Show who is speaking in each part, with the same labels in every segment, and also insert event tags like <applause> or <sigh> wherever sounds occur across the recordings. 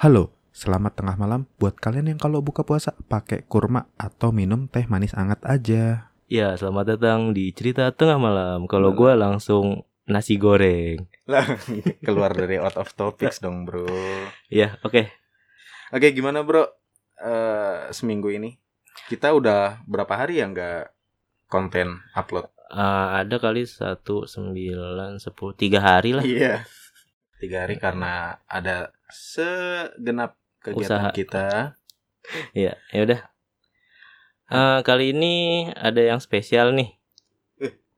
Speaker 1: Halo, selamat tengah malam buat kalian yang kalau buka puasa pakai kurma atau minum teh manis hangat aja.
Speaker 2: Ya, selamat datang di cerita tengah malam. Kalau gue langsung nasi goreng.
Speaker 1: Lah, keluar dari out of topics dong, Bro.
Speaker 2: Ya, oke.
Speaker 1: Oke, gimana, Bro? Eh, seminggu ini kita udah berapa hari ya nggak konten upload?
Speaker 2: Eh, ada kali satu sembilan sepuluh tiga hari lah.
Speaker 1: Iya. Tiga hari karena ada segenap kegiatan
Speaker 2: Usaha.
Speaker 1: kita.
Speaker 2: Ya, ya udah. Eh, kali ini ada yang spesial nih,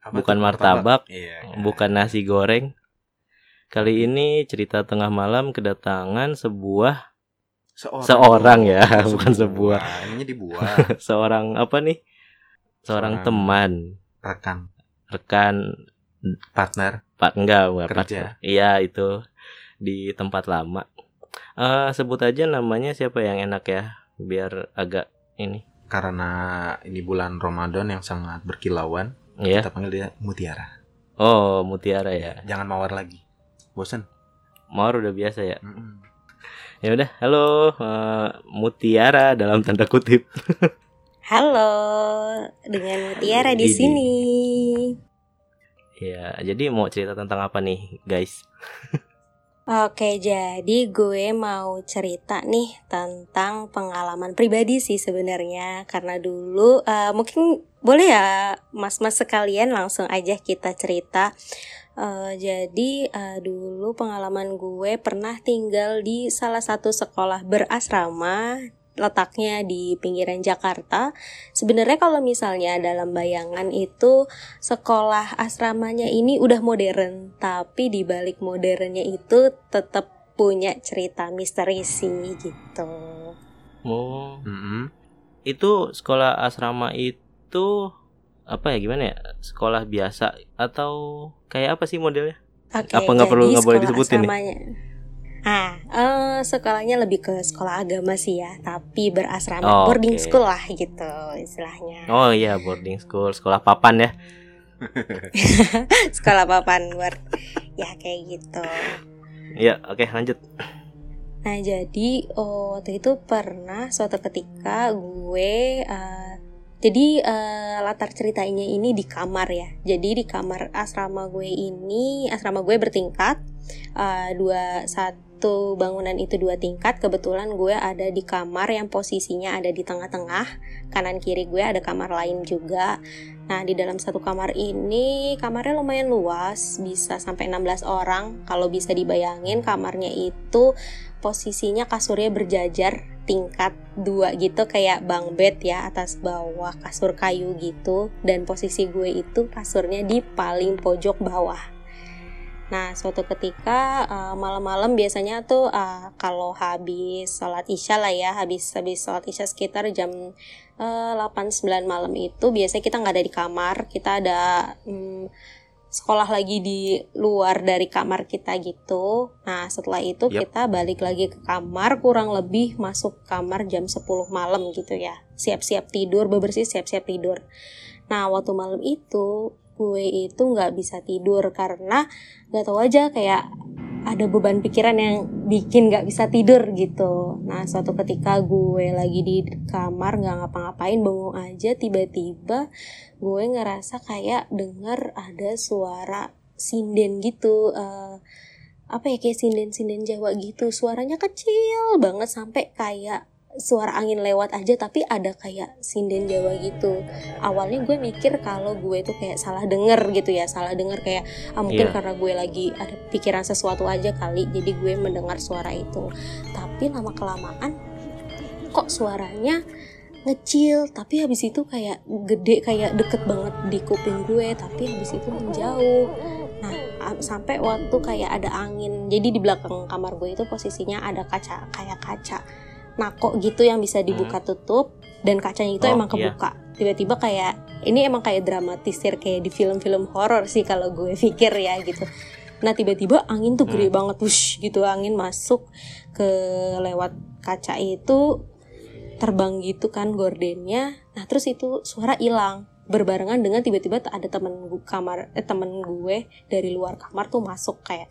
Speaker 1: Apa
Speaker 2: Bukan
Speaker 1: tuh?
Speaker 2: martabak,
Speaker 1: Iya.
Speaker 2: bukan nasi goreng. Kali ini cerita tengah malam kedatangan sebuah
Speaker 1: seorang,
Speaker 2: seorang ya, <laughs> bukan sebuah.
Speaker 1: Ini dibuat <laughs>
Speaker 2: seorang apa nih? Seorang
Speaker 1: Seorang
Speaker 2: teman,
Speaker 1: rekan
Speaker 2: rekan
Speaker 1: partner
Speaker 2: Pak enggak, enggak
Speaker 1: Kerja.
Speaker 2: partner. Iya, itu di tempat lama. Eh sebut aja namanya siapa yang enak ya, biar agak ini.
Speaker 1: karena ini bulan Ramadan yang sangat berkilauan.
Speaker 2: Ya.
Speaker 1: Kita panggil dia Mutiara.
Speaker 2: Oh, Mutiara ya.
Speaker 1: Jangan mawar lagi. Bosen.
Speaker 2: Mawar udah biasa ya.
Speaker 1: Mm-mm.
Speaker 2: Ya udah, halo eh, Mutiara dalam tanda kutip. <laughs>
Speaker 3: Halo, dengan Mutiara di
Speaker 2: Didi.
Speaker 3: sini.
Speaker 2: Ya, jadi mau cerita tentang apa nih, guys? <laughs>
Speaker 3: Oke, jadi gue mau cerita nih tentang pengalaman pribadi sih sebenarnya karena dulu eh, mungkin boleh ya mas-mas sekalian langsung aja kita cerita. Eh, jadi eh, dulu pengalaman gue pernah tinggal di salah satu sekolah berasrama letaknya di pinggiran Jakarta. Sebenarnya kalau misalnya dalam bayangan itu sekolah asramanya ini udah modern, tapi di balik modernnya itu tetap punya cerita misteri sih gitu.
Speaker 2: Oh,
Speaker 1: Mm-mm.
Speaker 2: itu sekolah asrama itu apa ya gimana ya? Sekolah biasa atau kayak apa sih modelnya?
Speaker 3: Oke,
Speaker 2: Apa nggak perlu- nggak boleh disebutin nih?
Speaker 3: Ah, eh, sekolahnya lebih ke sekolah agama sih ya, tapi
Speaker 2: Oh,
Speaker 3: berasrama boarding
Speaker 2: oke.
Speaker 3: school lah gitu istilahnya.
Speaker 2: Oh iya, boarding school, sekolah papan ya. <laughs>
Speaker 3: sekolah papan buat ya kayak gitu.
Speaker 2: Iya, oke lanjut.
Speaker 3: Nah jadi oh, waktu itu pernah suatu ketika gue eh, jadi eh, latar ceritanya ini di kamar ya. Jadi di kamar asrama gue ini asrama gue bertingkat eh, dua satu bangunan itu dua tingkat. Kebetulan gue ada di kamar yang posisinya ada di tengah-tengah. Kanan kiri gue ada kamar lain juga. Nah, di dalam satu kamar ini kamarnya lumayan luas, bisa sampai 16 orang. Kalau bisa dibayangin kamarnya itu posisinya kasurnya berjajar tingkat dua gitu kayak bang bed ya atas bawah kasur kayu gitu dan posisi gue itu kasurnya di paling pojok bawah. Nah suatu ketika uh, malam-malam biasanya tuh uh, kalau habis sholat isya lah ya habis habis sholat isya sekitar jam uh, 8-9 malam itu biasanya kita nggak ada di kamar kita ada hmm, sekolah lagi di luar dari kamar kita gitu. Nah, setelah itu
Speaker 1: Yap.
Speaker 3: kita balik lagi ke kamar kurang lebih masuk kamar jam 10 malam gitu ya. Siap-siap tidur, bebersih siap-siap tidur. Nah, waktu malam itu gue itu nggak bisa tidur karena nggak tahu aja kayak ada beban pikiran yang bikin nggak bisa tidur gitu. Nah, suatu ketika gue lagi di kamar nggak ngapa-ngapain, bengong aja, tiba-tiba gue ngerasa kayak denger ada suara sinden gitu. eh, apa ya kayak sinden-sinden Jawa gitu. Suaranya kecil banget sampai kayak suara angin lewat aja tapi ada kayak sinden Jawa gitu. Awalnya gue mikir kalau gue tuh kayak salah denger gitu ya, salah denger kayak ah mungkin
Speaker 2: Iya.
Speaker 3: karena gue lagi ada pikiran sesuatu aja kali jadi gue mendengar suara itu. Tapi lama kelamaan kok suaranya ngecil tapi habis itu kayak gede kayak deket banget di kuping gue tapi habis itu menjauh nah sampai waktu kayak ada angin jadi di belakang kamar gue itu posisinya ada kaca kayak kaca nako gitu yang bisa dibuka tutup dan kacanya itu
Speaker 2: Oh,
Speaker 3: emang
Speaker 2: iya.
Speaker 3: kebuka. Tiba-tiba kayak ini emang kayak dramatisir kayak di film-film horor sih kalau gue <laughs> pikir ya gitu. Nah tiba-tiba angin tuh gede banget wush gitu. Angin masuk ke lewat kaca itu terbang gitu kan gordennya. Nah terus itu suara hilang berbarengan dengan tiba-tiba ada temen gu- kamar eh, temen gue dari luar kamar tuh masuk kayak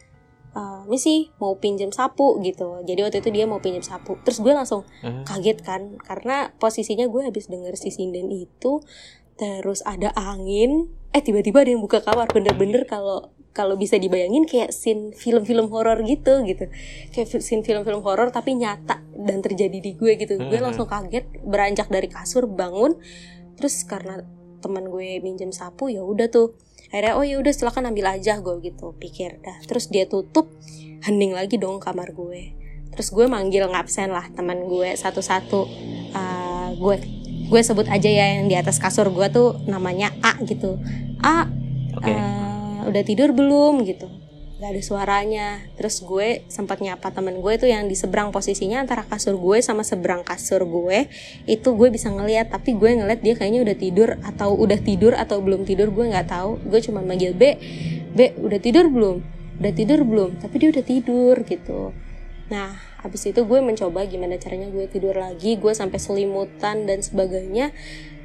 Speaker 3: "Eh, misi mau pinjam sapu gitu. Jadi waktu itu dia mau pinjam sapu. Terus gue langsung kaget kan karena posisinya gue habis denger si sinden itu terus ada angin. Eh tiba-tiba ada yang buka kamar. Bener-bener kalau kalau bisa dibayangin kayak scene film-film horor gitu gitu. Kayak scene film-film horor tapi nyata dan terjadi di gue gitu. Gue langsung kaget beranjak dari kasur bangun. Terus karena teman gue minjem sapu ya udah tuh akhirnya oh ya udah silakan ambil aja gue gitu pikir. Dah terus dia tutup hening lagi dong kamar gue. Terus gue manggil ngabsen lah teman gue satu-satu. Eh, gue gue sebut aja ya yang di atas kasur gue tuh namanya A gitu. A
Speaker 2: Oke.
Speaker 3: eh, udah tidur belum gitu nggak ada suaranya. Terus gue sempat nyapa temen gue tuh yang di seberang posisinya antara kasur gue sama seberang kasur gue. Itu gue bisa ngeliat tapi gue ngeliat dia kayaknya udah tidur atau udah tidur atau belum tidur gue nggak tahu. Gue cuma manggil B B udah tidur belum? Udah tidur belum? Tapi dia udah tidur gitu. Nah habis itu gue mencoba gimana caranya gue tidur lagi. Gue sampai selimutan dan sebagainya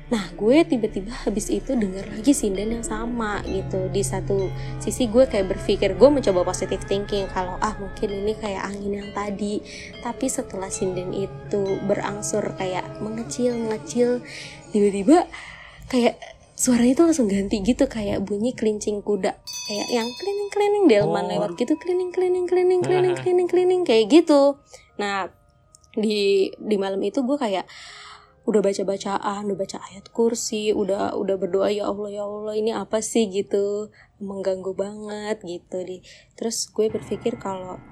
Speaker 3: Nah gue tiba-tiba habis itu denger lagi sinden yang sama gitu. Di satu sisi gue kayak berpikir Gue mencoba positive thinking Kalau ah mungkin ini kayak angin yang tadi. Tapi setelah sinden itu berangsur kayak mengecil mengecil Tiba-tiba kayak suaranya itu langsung ganti gitu Kayak bunyi kelincing kuda. Kayak yang keliling-keliling delman
Speaker 2: Oh.
Speaker 3: lewat gitu Keliling-keliling keliling-keliling keliling-keliling kayak gitu. Nah di di malam itu gue kayak udah baca bacaan udah baca ayat kursi udah udah berdoa ya Allah ya Allah ini apa sih? gitu. Mengganggu banget gitu di. Terus gue berpikir kalau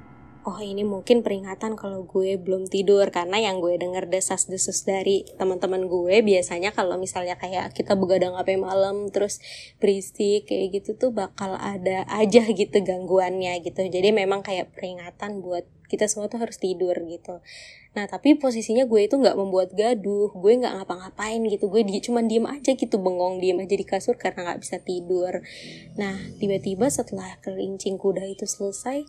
Speaker 3: oh ini mungkin peringatan kalau gue belum tidur karena yang gue denger desas-desus dari teman-teman gue biasanya kalau misalnya kayak kita begadang sampai malam terus berisik kayak gitu tuh bakal ada aja <laughs> gitu gangguannya gitu. Jadi memang kayak peringatan buat kita semua tuh harus tidur gitu. Nah tapi posisinya gue itu nggak membuat gaduh, gue nggak ngapa-ngapain gitu, gue di, cuman diem aja gitu bengong diem aja di kasur karena nggak bisa tidur. Nah tiba-tiba setelah kelincing kuda itu selesai,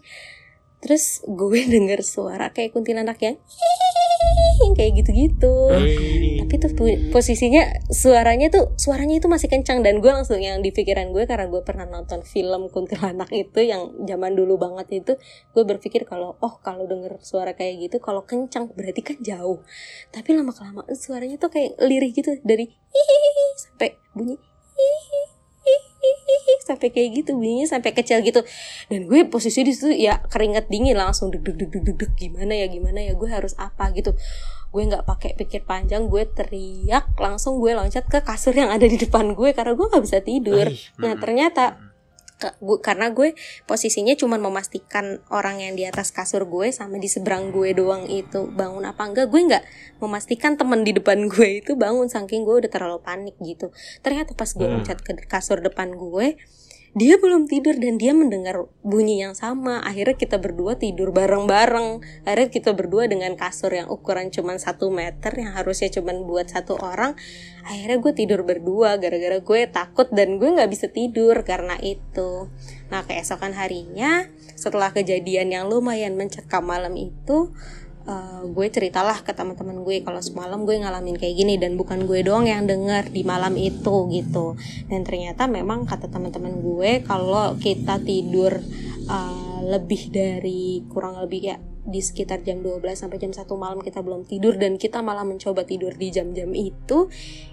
Speaker 3: terus gue <laughs> denger suara kayak kuntilanak yang <laughs> kayak gitu-gitu. Tapi tuh posisinya suaranya tuh suaranya itu masih kencang. Dan gue langsung yang di pikiran gue karena gue pernah nonton film kuntilanak itu yang zaman dulu banget itu gue berpikir kalau oh kalau denger suara kayak gitu kalau kencang berarti kan jauh. Tapi lama kelamaan suaranya tuh kayak lirih gitu dari <laughs> sampai bunyi sampai kayak gitu bunyinya sampai kecil gitu. Dan gue posisi di situ ya keringet dingin langsung deg deg deg deg deg deg gimana ya gimana ya gue harus apa gitu. Gue nggak pakai pikir panjang gue teriak langsung gue loncat ke kasur yang ada di depan gue karena gue nggak bisa tidur. Nah ternyata ke- gu- karena gue posisinya cuma memastikan orang yang di atas kasur gue sama di seberang gue doang itu bangun apa enggak gue nggak memastikan temen di depan <laughs> gue itu bangun saking gue udah terlalu panik gitu ternyata pas gue
Speaker 2: Hmm.
Speaker 3: loncat ke kasur depan gue dia belum tidur dan dia mendengar bunyi yang sama. Akhirnya kita berdua tidur bareng-bareng. Akhirnya kita berdua dengan kasur yang ukuran cuma satu meter yang harusnya cuma buat satu orang. Akhirnya gue tidur berdua gara-gara gue takut dan gue nggak bisa tidur karena itu. Nah keesokan harinya setelah kejadian yang lumayan mencekam malam itu eh, gue ceritalah ke teman-teman gue kalau semalam gue ngalamin kayak gini dan bukan gue doang yang denger di malam itu gitu. Dan ternyata memang kata teman-teman gue kalau kita tidur uh, lebih dari kurang lebih ya di sekitar jam 12 sampai jam 1 malam kita belum tidur dan kita malah mencoba tidur di jam-jam itu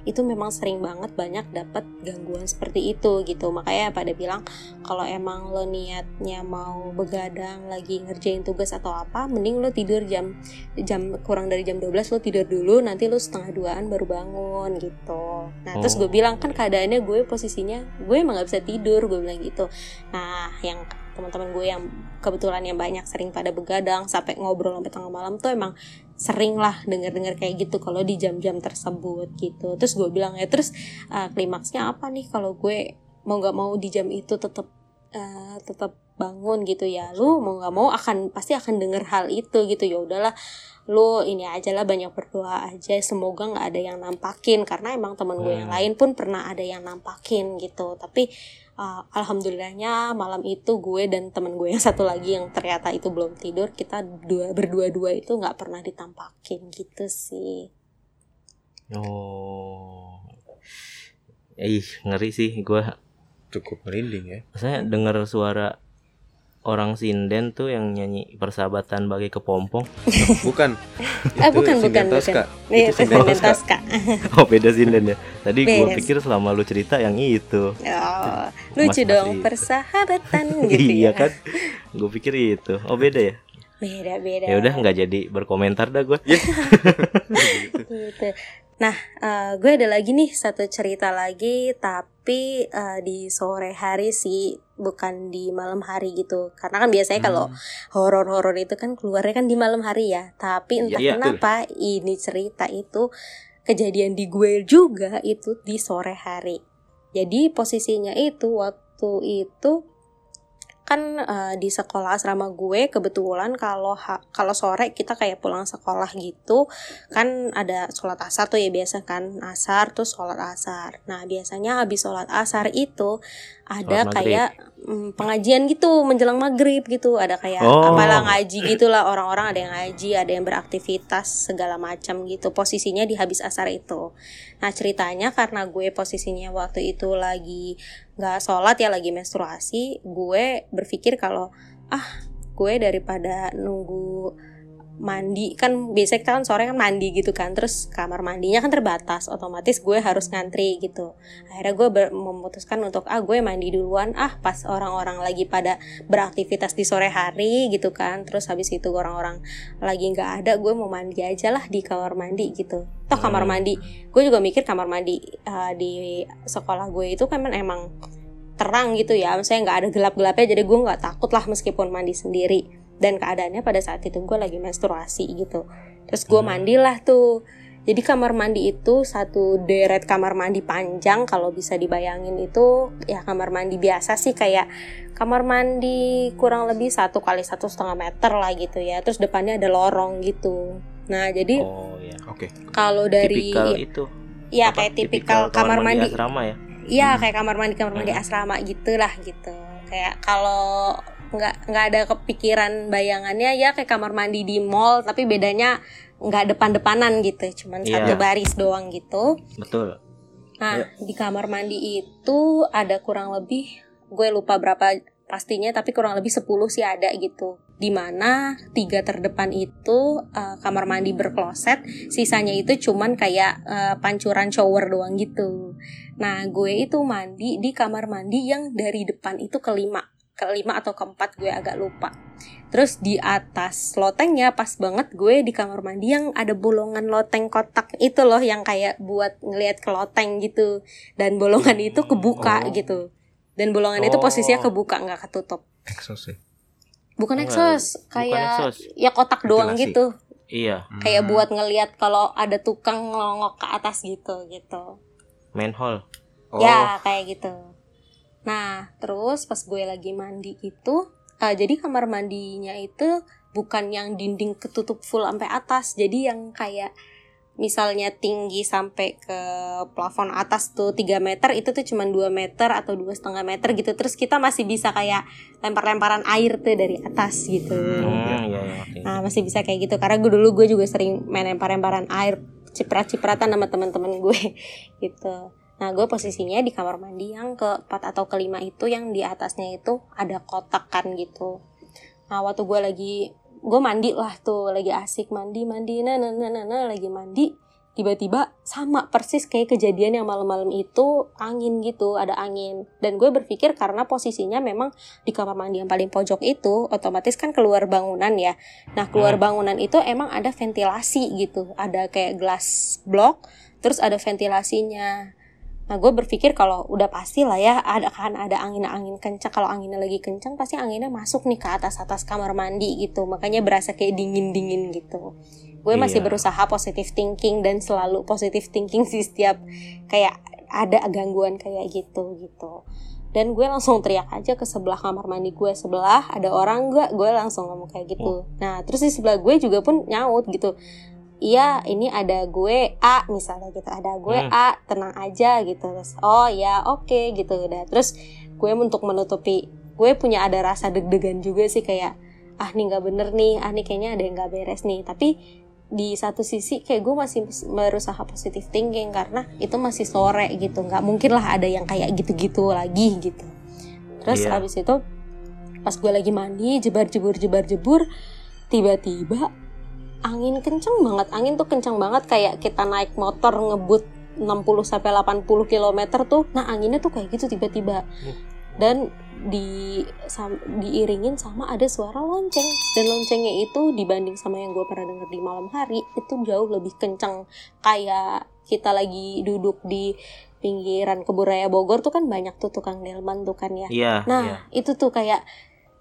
Speaker 3: itu memang sering banget banyak dapat gangguan seperti itu gitu. Makanya pada bilang kalau emang lo niatnya mau begadang lagi ngerjain tugas atau apa mending lo tidur jam jam kurang dari jam 12 lo tidur dulu nanti lo setengah duaan baru bangun gitu. Nah terus gue
Speaker 2: Oh.
Speaker 3: bilang kan keadaannya gue posisinya gue emang gak bisa tidur gue bilang gitu. Nah yang teman-teman gue yang kebetulan yang banyak sering pada begadang sampai ngobrol sampai tengah malam tuh emang sering lah denger-dengar kayak gitu kalau di jam-jam tersebut gitu. Terus gue bilang ya terus uh, klimaksnya apa nih kalau gue mau nggak mau di jam itu tetap uh, tetap bangun gitu ya? Lu mau nggak mau akan pasti akan denger hal itu gitu. Ya udahlah lu ini aja lah banyak berdoa aja semoga nggak ada yang nampakin. Karena emang temen gue yang
Speaker 2: Hmm.
Speaker 3: lain pun pernah ada yang nampakin gitu. Tapi uh, alhamdulillahnya malam itu gue dan temen gue yang satu lagi yang ternyata itu belum tidur kita dua berdua-dua itu nggak pernah ditampakin gitu sih
Speaker 2: Oh. Ih, ngeri sih gua.
Speaker 1: Cukup merinding ya.
Speaker 2: Saya dengar suara orang sinden tuh yang nyanyi persahabatan bagi kepompong. <laughs>
Speaker 1: Bukan.
Speaker 3: Ah,
Speaker 1: Itu
Speaker 3: bukan, bukan,
Speaker 1: Sinden
Speaker 3: bukan.
Speaker 1: Tosca.
Speaker 3: Iya,
Speaker 1: Itu Sinden
Speaker 3: Sinden
Speaker 1: Tosca.
Speaker 3: Tosca. <laughs>
Speaker 2: oh beda sinden ya. Tadi gua
Speaker 3: Beda.
Speaker 2: pikir selama lu cerita yang itu.
Speaker 3: Oh, lucu
Speaker 2: Mas
Speaker 3: dong persahabatan <laughs> gitu
Speaker 2: iya
Speaker 3: ya.
Speaker 2: kan? Gue pikir itu. Oh beda ya.
Speaker 3: Beda-beda.
Speaker 2: Ya udah nggak jadi berkomentar dah gue.
Speaker 3: gitu. Nah, eh, gue ada lagi nih satu cerita lagi, tapi eh, di sore hari sih, bukan di malam hari gitu. Karena kan biasanya kalau
Speaker 1: Hmm.
Speaker 3: horor-horor itu kan keluarnya kan di malam hari ya. Tapi entah
Speaker 2: Iya,
Speaker 3: kenapa ini cerita itu kejadian di gue juga itu di sore hari. Jadi posisinya itu waktu itu kan eh, di sekolah asrama gue kebetulan kalau kalau sore kita kayak pulang sekolah gitu kan ada sholat asar tuh ya biasa kan asar terus sholat asar. Nah biasanya habis sholat asar itu ada
Speaker 2: maghrib.
Speaker 3: kayak mm, pengajian gitu menjelang maghrib gitu ada kayak
Speaker 2: Oh.
Speaker 3: apalah ngaji gitulah orang-orang ada yang ngaji ada yang beraktivitas segala macam gitu posisinya di habis asar itu nah ceritanya karena gue posisinya waktu itu lagi nggak sholat ya lagi menstruasi gue berpikir kalau ah gue daripada nunggu mandi. Kan biasanya kita kan sore kan mandi gitu kan. Terus kamar mandinya kan terbatas otomatis gue harus ngantri gitu. Akhirnya gue memutuskan untuk ah gue mandi duluan. Ah pas orang-orang lagi pada beraktivitas di sore hari gitu kan. Terus habis itu orang-orang lagi nggak ada gue mau mandi aja lah di kamar mandi gitu. Toh kamar
Speaker 2: Hmm.
Speaker 3: mandi. Gue juga mikir kamar mandi uh, di sekolah gue itu kan emang terang gitu ya. Maksudnya nggak ada gelap-gelapnya jadi gue nggak takut lah meskipun mandi sendiri dan keadaannya pada saat itu gue lagi menstruasi gitu terus gue
Speaker 2: Hmm.
Speaker 3: mandilah tuh jadi kamar mandi itu satu deret kamar mandi panjang kalau bisa dibayangin itu ya kamar mandi biasa sih kayak kamar mandi kurang lebih satu kali satu setengah meter lah gitu ya terus depannya ada lorong gitu nah jadi
Speaker 2: Oh iya.
Speaker 1: Oke.
Speaker 3: kalau dari
Speaker 2: Tipikal itu.
Speaker 3: ya
Speaker 2: apa,
Speaker 3: kayak tipikal, kamar mandi
Speaker 2: asrama ya.
Speaker 3: Iya
Speaker 1: Hmm.
Speaker 3: kayak kamar mandi kamar mandi
Speaker 2: Hmm.
Speaker 3: asrama gitulah gitu. Kayak kalau nggak nggak ada kepikiran bayangannya ya kayak kamar mandi di mall tapi bedanya nggak depan-depanan gitu, cuman
Speaker 2: Iya.
Speaker 3: satu baris doang gitu.
Speaker 2: Betul.
Speaker 3: Nah di kamar mandi itu ada kurang lebih gue lupa berapa pastinya tapi kurang lebih 10 sih ada gitu. Di mana tiga terdepan itu eh, kamar mandi berkloset, sisanya itu cuman kayak eh, pancuran shower doang gitu. Nah, gue itu mandi di kamar mandi yang dari depan itu kelima. Kelima atau keempat gue agak lupa. Terus di atas lotengnya pas banget gue di kamar mandi yang ada bolongan loteng kotak itu loh yang kayak buat ngelihat ke loteng gitu. Dan bolongan itu kebuka
Speaker 1: Oh.
Speaker 3: gitu. Dan bolongan itu posisinya
Speaker 2: Oh.
Speaker 3: kebuka nggak ketutup.
Speaker 1: Exos ya.
Speaker 3: Bukan
Speaker 2: Oh,
Speaker 3: exhaust,
Speaker 2: bukan
Speaker 3: kayak
Speaker 2: exhaust.
Speaker 3: ya kotak doang
Speaker 1: Ventilasi.
Speaker 3: gitu.
Speaker 2: Iya,
Speaker 3: Kayak
Speaker 1: Hmm.
Speaker 3: buat ngelihat kalau ada tukang ngelongok ke atas gitu gitu.
Speaker 2: manhole.
Speaker 1: Oh,
Speaker 3: Ya kayak gitu. Nah terus pas gue lagi mandi itu, eh, jadi kamar mandinya itu bukan yang dinding ketutup full sampai atas, jadi yang kayak misalnya tinggi sampai ke plafon atas tuh 3 meter itu tuh cuman 2 meter atau dua setengah meter gitu. Terus kita masih bisa kayak lempar-lemparan air tuh dari atas gitu.
Speaker 2: Hmm, iya, iya, oke.
Speaker 3: Nah masih bisa kayak gitu. Karena gue dulu gue juga sering main lempar-lemparan air ciprat-cipratan sama teman-teman gue <laughs> gitu. Nah gue posisinya di kamar mandi yang keempat atau kelima itu yang di atasnya itu ada kotak kan gitu. Nah waktu gue lagi gue mandi lah tuh lagi asik mandi mandi nah nah nah nah, nah, lagi mandi tiba-tiba sama persis kayak kejadian yang malam-malam itu angin gitu ada angin dan gue berpikir karena posisinya memang di kamar mandi yang paling pojok itu otomatis kan keluar bangunan ya nah keluar
Speaker 2: Hmm.
Speaker 3: bangunan itu emang ada ventilasi gitu ada kayak glass block terus ada ventilasinya nah gue berpikir kalau udah pasti lah ya ada kan ada angin-angin kencang. Kalau anginnya lagi kencang pasti anginnya masuk nih ke atas atas kamar mandi gitu. Makanya berasa kayak dingin dingin gitu. Gue masih
Speaker 2: Iya.
Speaker 3: berusaha positive thinking dan selalu positive thinking sih setiap kayak ada gangguan kayak gitu gitu. Dan gue langsung teriak aja ke sebelah kamar mandi gue sebelah ada orang gak gue langsung ngomong kayak gitu. Nah terus di sebelah gue juga pun nyaut gitu iya ini ada gue A misalnya gitu. Ada gue
Speaker 2: Hmm.
Speaker 3: A tenang aja gitu. Terus oh ya oke gitu. Udah terus gue untuk menutupi gue punya ada rasa deg-degan juga sih kayak ah nih nggak bener nih. Ah nih kayaknya ada yang nggak beres nih. Tapi di satu sisi kayak gue masih berusaha positive thinking karena itu masih sore gitu. Nggak mungkin lah ada yang kayak gitu-gitu lagi gitu. Terus
Speaker 2: Iya.
Speaker 3: habis itu pas gue lagi mandi jebar jebur jebar jebur tiba-tiba angin kenceng banget. Angin tuh kenceng banget. Kayak kita naik motor ngebut 60 sampai 80 km tuh nah anginnya tuh kayak gitu tiba-tiba. Dan di sam, diiringin sama ada suara lonceng. Dan loncengnya itu dibanding sama yang gue pernah denger di malam hari itu jauh lebih kenceng. Kayak kita lagi duduk di pinggiran kebun raya Bogor tuh kan banyak tuh tukang delman tuh kan ya.
Speaker 2: Iya.
Speaker 3: Nah,
Speaker 2: iya.
Speaker 3: itu tuh kayak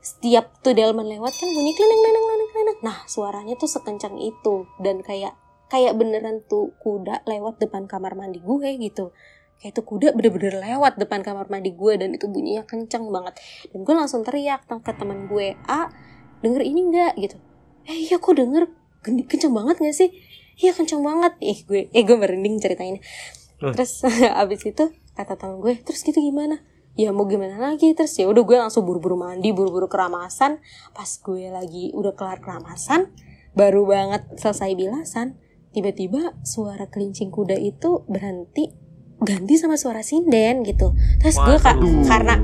Speaker 3: setiap tuh delman lewat kan bunyi klineng klineng klineng klineng. Nah, suaranya tuh sekencang itu dan kayak kayak beneran tuh kuda lewat depan kamar mandi gue gitu. Kayak itu kuda bener-bener lewat depan kamar mandi gue dan itu bunyinya kencang banget. Dan gue langsung teriak ke teman gue, "A, denger ini enggak?" gitu. "Eh, iya kok denger kencang banget gak sih?" "Iya, kencang banget." Eh, gue eh gue merinding ceritainnya.
Speaker 2: Uh.
Speaker 3: Terus <laughs> abis itu kata temen gue, "Terus gitu gimana?" Ya mau gimana lagi? Terus ya udah gue langsung buru-buru mandi buru-buru keramasan. Pas gue lagi udah kelar keramasan baru banget selesai bilasan tiba-tiba suara kelincing kuda itu berhenti ganti sama suara sinden gitu. Terus gue ka- karena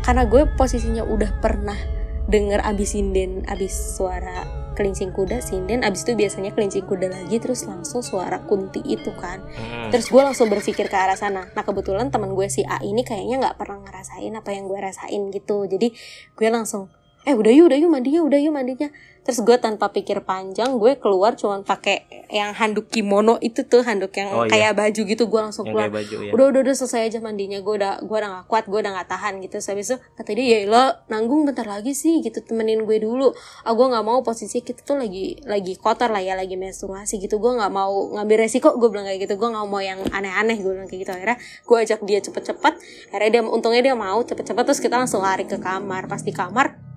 Speaker 3: karena gue posisinya udah pernah denger abis sinden abis suara kelincing kuda sinden abis itu biasanya kelincing kuda lagi terus langsung suara kunti itu kan
Speaker 2: Mm.
Speaker 3: Terus gue langsung berpikir ke arah sana. Nah kebetulan teman gue si A ini kayaknya nggak pernah ngerasain apa yang gue rasain gitu. Jadi gue langsung, eh udah yuk, udah yuk mandinya, udah yuk mandinya. Terus gue tanpa pikir panjang, gue keluar cuman pakai yang handuk kimono itu tuh, handuk yang
Speaker 2: Oh, iya.
Speaker 3: kayak baju gitu. Gue langsung
Speaker 2: Yang
Speaker 3: keluar.
Speaker 2: baju ya.
Speaker 3: Udah udah udah selesai aja mandinya. Gue udah gue udah gak kuat, gue udah gak tahan gitu. Terus habis itu kata dia, ya lo nanggung bentar lagi sih gitu temenin gue dulu. Ah gue nggak mau posisi kita tuh lagi lagi kotor lah ya, lagi menstruasi gitu. Gue nggak mau ngambil resiko. Gue bilang kayak gitu. Gue nggak mau yang aneh-aneh. Gue bilang kayak gitu. Akhirnya gue ajak dia cepet-cepet. Akhirnya dia untungnya dia mau cepet-cepet. Terus kita langsung lari ke kamar. Pas di kamar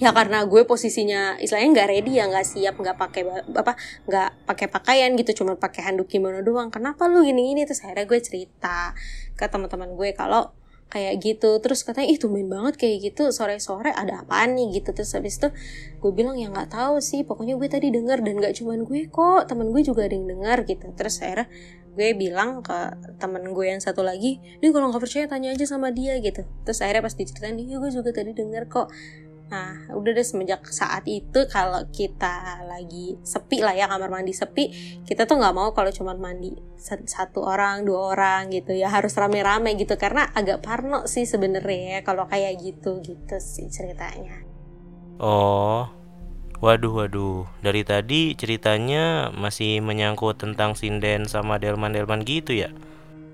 Speaker 3: ya karena gue posisinya istilahnya nggak ready ya nggak siap nggak pakai apa nggak pakai pakaian gitu cuma pakai handuk kimono doang. Kenapa lu gini gini terus akhirnya gue cerita ke teman-teman gue kalau kayak gitu. Terus katanya ih tumben banget kayak gitu. Sore-sore ada apaan nih? Gitu. Terus habis itu gue bilang ya nggak tahu sih. Pokoknya gue tadi denger dan nggak cuman gue kok. Temen gue juga ada yang dengar gitu. Terus akhirnya gue bilang ke temen gue yang satu lagi ini kalau nggak percaya tanya aja sama dia gitu. Terus akhirnya pas diceritain iya gue juga tadi denger kok Nah, udah deh semenjak saat itu kalau kita lagi sepi lah ya kamar mandi sepi, kita tuh nggak mau kalau cuma mandi sa- satu orang, dua orang gitu ya harus rame-rame gitu karena agak parno sih sebenarnya ya kalau kayak gitu gitu sih ceritanya.
Speaker 2: Oh. Waduh, waduh. Dari tadi ceritanya masih menyangkut tentang sinden sama delman-delman gitu ya?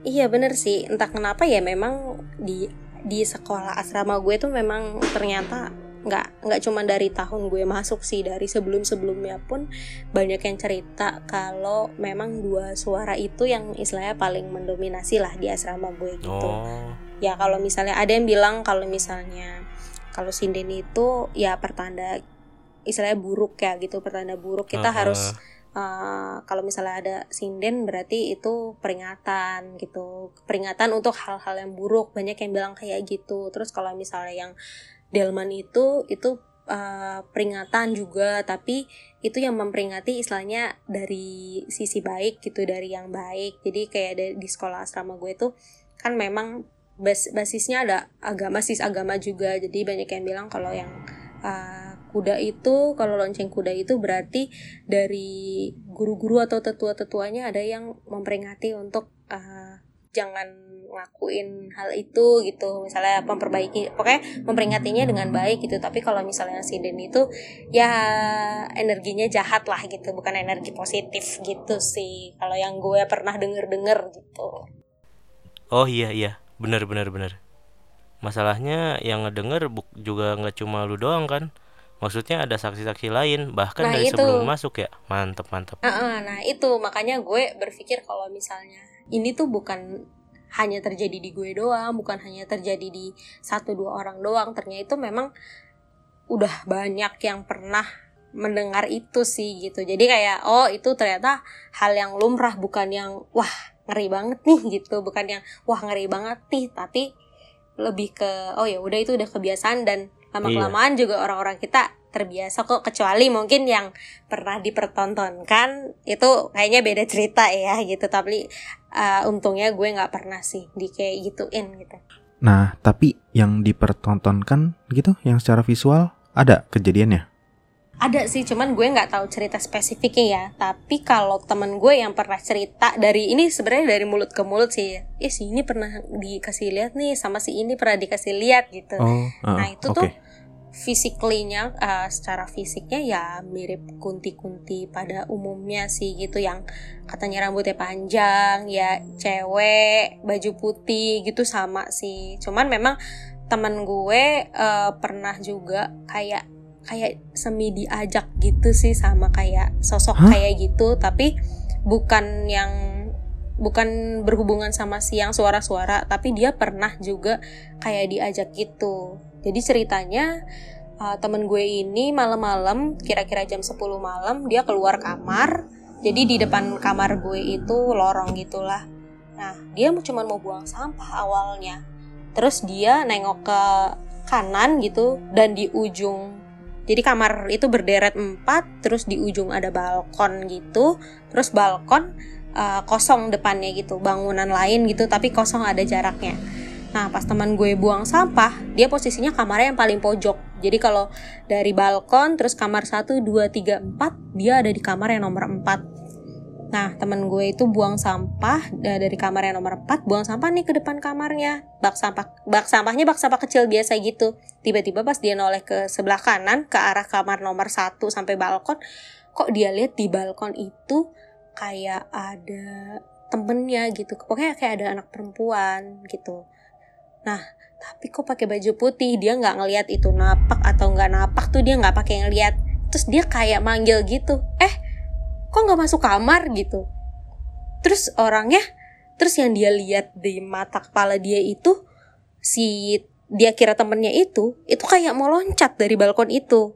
Speaker 3: Iya bener sih, entah kenapa ya memang di di sekolah asrama gue tuh memang ternyata nggak nggak cuma dari tahun gue masuk sih dari sebelum sebelumnya pun banyak yang cerita kalau memang dua suara itu yang istilahnya paling mendominasi lah di asrama gue gitu
Speaker 2: Oh.
Speaker 3: ya kalau misalnya ada yang bilang kalau misalnya kalau sinden itu ya pertanda istilahnya buruk ya gitu pertanda buruk kita
Speaker 2: Heeh.
Speaker 3: harus uh, kalau misalnya ada sinden berarti itu peringatan gitu peringatan untuk hal-hal yang buruk banyak yang bilang kayak gitu terus kalau misalnya yang delman itu itu uh, peringatan juga tapi itu yang memperingati istilahnya dari sisi baik gitu dari yang baik. Jadi kayak ada di sekolah asrama gue tuh kan memang bas basisnya ada agama sis agama juga. Jadi banyak yang bilang kalau yang uh, kuda itu kalau lonceng kuda itu berarti dari guru-guru atau tetua-tetuanya ada yang memperingati untuk uh, jangan ngelakuin hal itu gitu misalnya memperbaiki pokoknya memperingatinya dengan baik gitu tapi kalau misalnya sinden itu ya energinya jahat lah gitu bukan energi positif gitu sih kalau yang gue pernah denger-denger gitu
Speaker 2: Oh iya iya, bener bener bener. Masalahnya yang ngedenger juga nggak cuma lu doang kan? Maksudnya ada saksi-saksi lain bahkan
Speaker 3: Nah,
Speaker 2: dari
Speaker 3: itu.
Speaker 2: sebelum masuk ya. Mantep mantep.
Speaker 3: Ah, nah itu makanya gue berpikir kalau misalnya ini tuh bukan hanya terjadi di gue doang, bukan hanya terjadi di satu dua orang doang. Ternyata itu memang udah banyak yang pernah mendengar itu sih gitu. Jadi kayak oh itu ternyata hal yang lumrah bukan yang wah ngeri banget nih gitu, bukan yang wah ngeri banget nih, tapi lebih ke oh ya udah itu udah kebiasaan dan lama kelamaan juga orang-orang kita terbiasa kok kecuali mungkin yang pernah dipertontonkan itu kayaknya beda cerita ya gitu tapi uh, untungnya gue nggak pernah sih di kayak gituin gitu
Speaker 1: Nah, tapi yang dipertontonkan gitu, yang secara visual ada kejadiannya.
Speaker 3: Ada sih, cuman gue nggak tahu cerita spesifiknya ya. Tapi kalau temen gue yang pernah cerita dari ini sebenarnya dari mulut ke mulut sih. Ya si ini pernah dikasih lihat nih, sama si ini pernah dikasih lihat gitu.
Speaker 1: Oh, uh,
Speaker 3: nah itu
Speaker 1: oke.
Speaker 3: tuh physically-nya uh, secara fisiknya ya mirip kunti-kunti pada umumnya sih gitu yang katanya rambutnya panjang ya cewek baju putih gitu sama sih. Cuman memang teman gue uh, pernah juga kayak kayak semi diajak gitu sih sama kayak sosok
Speaker 1: Hah?
Speaker 3: kayak gitu. Tapi bukan yang bukan berhubungan sama si yang suara-suara tapi dia pernah juga kayak diajak gitu jadi ceritanya uh, temen gue ini malam-malam kira-kira jam 10 malam dia keluar kamar. Jadi di depan kamar gue itu lorong gitulah. Nah dia cuma mau buang sampah awalnya. Terus dia nengok ke kanan gitu dan di ujung jadi kamar itu berderet empat terus di ujung ada balkon gitu. Terus balkon uh, kosong depannya gitu bangunan lain gitu tapi kosong ada jaraknya nah pas teman gue buang sampah dia posisinya kamarnya yang paling pojok jadi kalau dari balkon terus kamar 1, 2, 3, 4 dia ada di kamar yang nomor 4 Nah, temen gue itu buang sampah da- dari kamar yang nomor 4, buang sampah nih ke depan kamarnya. Bak sampah bak sampahnya bak sampah kecil biasa gitu. Tiba-tiba pas dia noleh ke sebelah kanan ke arah kamar nomor 1 sampai balkon, kok dia lihat di balkon itu kayak ada temennya gitu. Pokoknya kayak ada anak perempuan gitu. Nah, tapi kok pakai baju putih dia nggak ngelihat itu napak atau nggak napak tuh dia nggak pakai ngelihat. Terus dia kayak manggil gitu. Eh, kok nggak masuk kamar gitu terus orangnya terus yang dia lihat di mata kepala dia itu si dia kira temennya itu itu kayak mau loncat dari balkon itu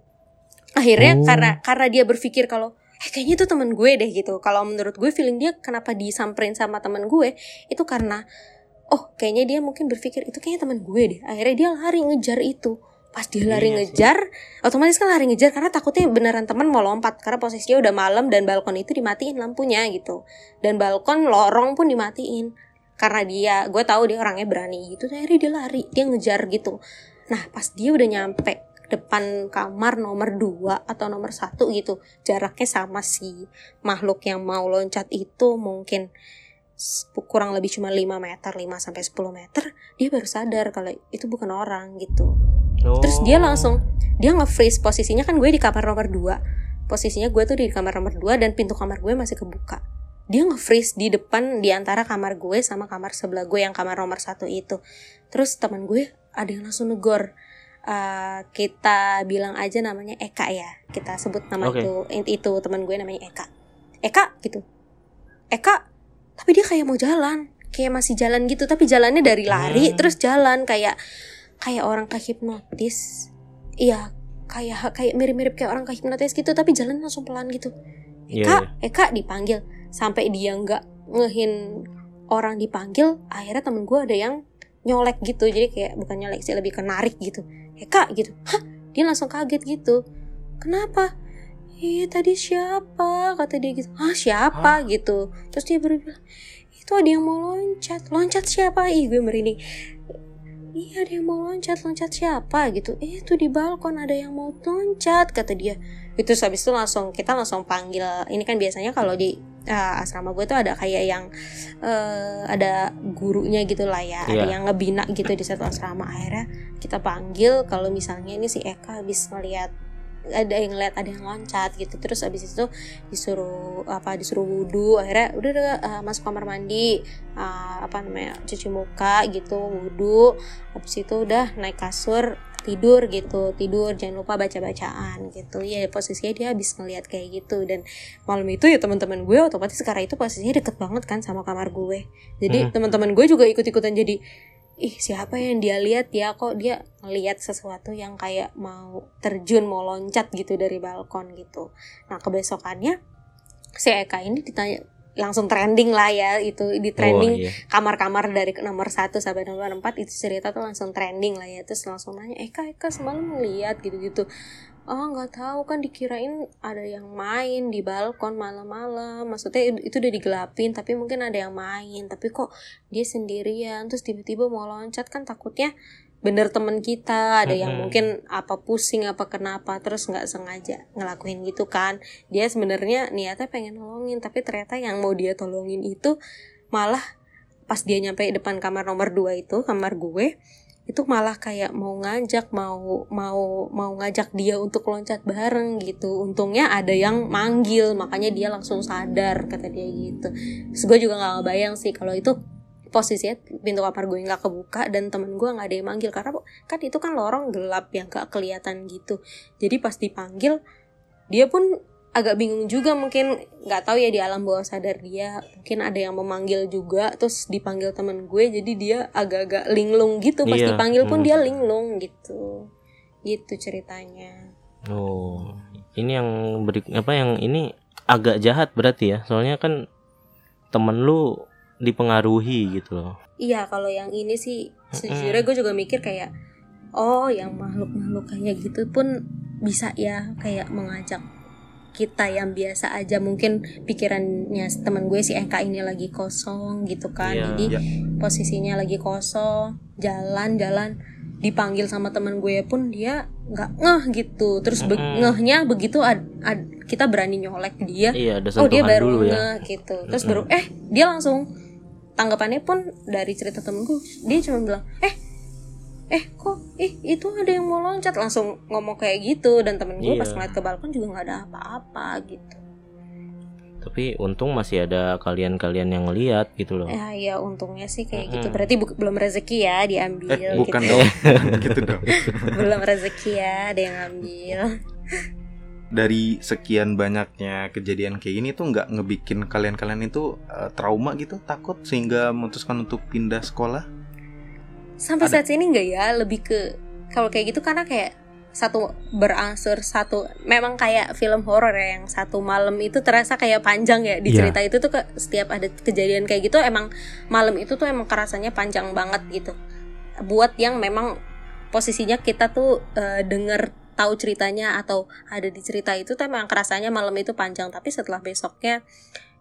Speaker 3: akhirnya
Speaker 1: Oh.
Speaker 3: karena karena dia berpikir kalau eh kayaknya itu temen gue deh gitu kalau menurut gue feeling dia kenapa disamperin sama temen gue itu karena oh kayaknya dia mungkin berpikir itu kayaknya temen gue deh. Akhirnya dia lari ngejar itu. Pas dia lari
Speaker 2: Iya sih.
Speaker 3: ngejar otomatis kan lari ngejar karena takutnya beneran temen mau lompat karena posisinya udah malam dan balkon itu dimatiin lampunya gitu. Dan balkon lorong pun dimatiin. Karena dia gue tahu dia orangnya berani gitu akhirnya dia lari dia ngejar gitu. Nah pas dia udah nyampe depan kamar nomor 2 atau nomor satu gitu jaraknya sama si makhluk yang mau loncat itu mungkin kurang lebih cuma 5 meter 5 sampai 10 meter dia baru sadar kalau itu bukan orang gitu Terus dia
Speaker 2: Oh.
Speaker 3: langsung dia nge-freeze posisinya kan gue di kamar nomor 2. Posisinya gue tuh di kamar nomor 2 dan pintu kamar gue masih kebuka. Dia nge-freeze di depan di antara kamar gue sama kamar sebelah gue yang kamar nomor satu itu. Terus teman gue ada yang langsung negor. Eh, kita bilang aja namanya Eka ya. Kita sebut nama
Speaker 2: Oke.
Speaker 3: itu itu teman gue namanya Eka. Eka gitu. Eka tapi dia kayak mau jalan kayak masih jalan gitu tapi jalannya dari lari
Speaker 2: Hmm.
Speaker 3: terus jalan kayak kayak orang kehipnotis iya kayak kayak mirip-mirip kayak orang kehipnotis gitu tapi jalan langsung pelan gitu.
Speaker 2: Iya,
Speaker 3: Eka
Speaker 2: iya.
Speaker 3: Eka dipanggil. Sampai dia nggak ngehin orang dipanggil akhirnya temen gue ada yang nyolek gitu. Jadi kayak bukan nyolek sih lebih ke narik gitu. Eka gitu hah? Dia langsung kaget gitu. Kenapa Iya tadi siapa? kata dia gitu. Ah siapa? Gitu. Terus dia baru bilang itu ada yang mau loncat. Loncat siapa? Ih gue merinding. Iya ada yang mau loncat loncat siapa? gitu. Eh itu di balkon ada yang mau loncat kata dia. Itu habis itu langsung kita langsung panggil. Ini kan biasanya kalau di uh, asrama gue tuh ada kayak yang eh, ada gurunya gitu lah ya. Ada
Speaker 2: Iya.
Speaker 3: yang ngebina gitu di satu asrama. Akhirnya kita panggil kalau misalnya ini si Eka habis ngeliat ada yang lihat ada yang loncat gitu. Terus abis itu disuruh apa disuruh wudhu akhirnya udah udah uh, masuk kamar mandi. Uh, apa namanya cuci muka gitu wudhu habis itu udah naik kasur tidur gitu. Tidur jangan lupa baca bacaan gitu. Ya posisinya dia habis ngeliat kayak gitu. Dan malam itu ya teman-teman gue otomatis karena itu posisinya deket banget kan sama kamar gue. Jadi
Speaker 2: Hmm.
Speaker 3: teman-teman gue juga ikut-ikutan jadi ih siapa yang dia lihat ya? Kok dia ngelihat sesuatu yang kayak mau terjun mau loncat gitu dari balkon gitu. Nah kebesokannya si Eka ini ditanya langsung trending lah ya itu di trending
Speaker 2: Oh, iya.
Speaker 3: kamar-kamar dari nomor 1 sampai nomor 4 itu cerita tuh langsung trending lah ya. Terus langsung nanya Eka Eka semalam ngeliat gitu-gitu oh nggak tahu. Kan dikirain ada yang main di balkon malam-malam. Maksudnya itu udah digelapin tapi mungkin ada yang main. Tapi kok dia sendirian terus tiba-tiba mau loncat. Kan takutnya bener temen kita. Ada yang
Speaker 2: Mm-mm.
Speaker 3: mungkin apa pusing apa kenapa terus nggak sengaja ngelakuin gitu kan. Dia sebenarnya niatnya pengen nolongin tapi ternyata yang mau dia tolongin itu malah pas dia nyampe depan kamar nomor 2 itu kamar gue itu malah kayak mau ngajak mau mau mau ngajak dia untuk loncat bareng gitu. Untungnya ada yang manggil makanya dia langsung sadar kata dia gitu. Terus gue juga nggak bayang sih kalau itu posisinya pintu kamar gue nggak kebuka dan temen gue nggak ada yang manggil. Karena kan itu kan lorong gelap yang gak kelihatan gitu. Jadi pas dipanggil dia pun agak bingung juga mungkin nggak tahu ya di alam bawah sadar dia mungkin ada yang memanggil juga terus dipanggil temen gue jadi dia agak-agak linglung gitu pas
Speaker 2: Iya,
Speaker 3: dipanggil pun
Speaker 2: hmm.
Speaker 3: dia linglung gitu gitu ceritanya
Speaker 2: Oh, ini yang beri apa yang ini agak jahat berarti ya. Soalnya kan temen lu dipengaruhi gitu loh.
Speaker 3: iya kalau yang ini sih sejujurnya gue juga mikir kayak oh yang makhluk-makhluk kayak gitu pun bisa ya kayak mengajak kita yang biasa aja mungkin pikirannya temen gue si Eka ini lagi kosong gitu kan
Speaker 2: Iya.
Speaker 3: jadi
Speaker 1: Iya.
Speaker 3: posisinya lagi kosong jalan-jalan dipanggil sama temen gue pun dia nggak ngeh gitu terus be-
Speaker 2: Mm-mm.
Speaker 3: ngehnya begitu ad- ad- kita berani nyolek dia
Speaker 2: Iya, ada
Speaker 3: oh dia
Speaker 2: sentuhan
Speaker 3: baru
Speaker 2: dulu ya.
Speaker 3: ngeh gitu terus baru eh dia langsung tanggapannya pun dari cerita temen gue dia cuma bilang eh eh kok ih itu ada yang mau loncat langsung ngomong kayak gitu dan temen gue
Speaker 2: Iya.
Speaker 3: pas ngeliat ke balkon juga nggak ada apa-apa gitu
Speaker 2: Tapi untung masih ada kalian-kalian yang lihat gitu loh.
Speaker 3: ya ya untungnya sih kayak gitu
Speaker 2: Mm-mm.
Speaker 3: berarti bu- belum rezeki ya diambil
Speaker 1: Eh, bukan
Speaker 3: gitu. <laughs>
Speaker 1: dong. gitu dong. <laughs>
Speaker 3: belum rezeki ya ada yang ngambil
Speaker 1: Dari sekian banyaknya kejadian kayak gini tuh nggak ngebikin kalian-kalian itu eh, trauma gitu, takut sehingga memutuskan untuk pindah sekolah?
Speaker 3: Sampai
Speaker 1: Ada.
Speaker 3: saat ini enggak ya? Lebih ke kalau kayak gitu karena kayak satu berangsur satu memang kayak film horor ya yang satu malam itu terasa kayak panjang ya. Di
Speaker 2: Iya.
Speaker 3: cerita itu tuh ke, setiap ada kejadian kayak gitu emang malam itu tuh emang kerasanya panjang banget gitu. Buat yang memang posisinya kita tuh eh, denger tahu ceritanya atau ada di cerita itu tuh emang kerasanya malam itu panjang. Tapi setelah besoknya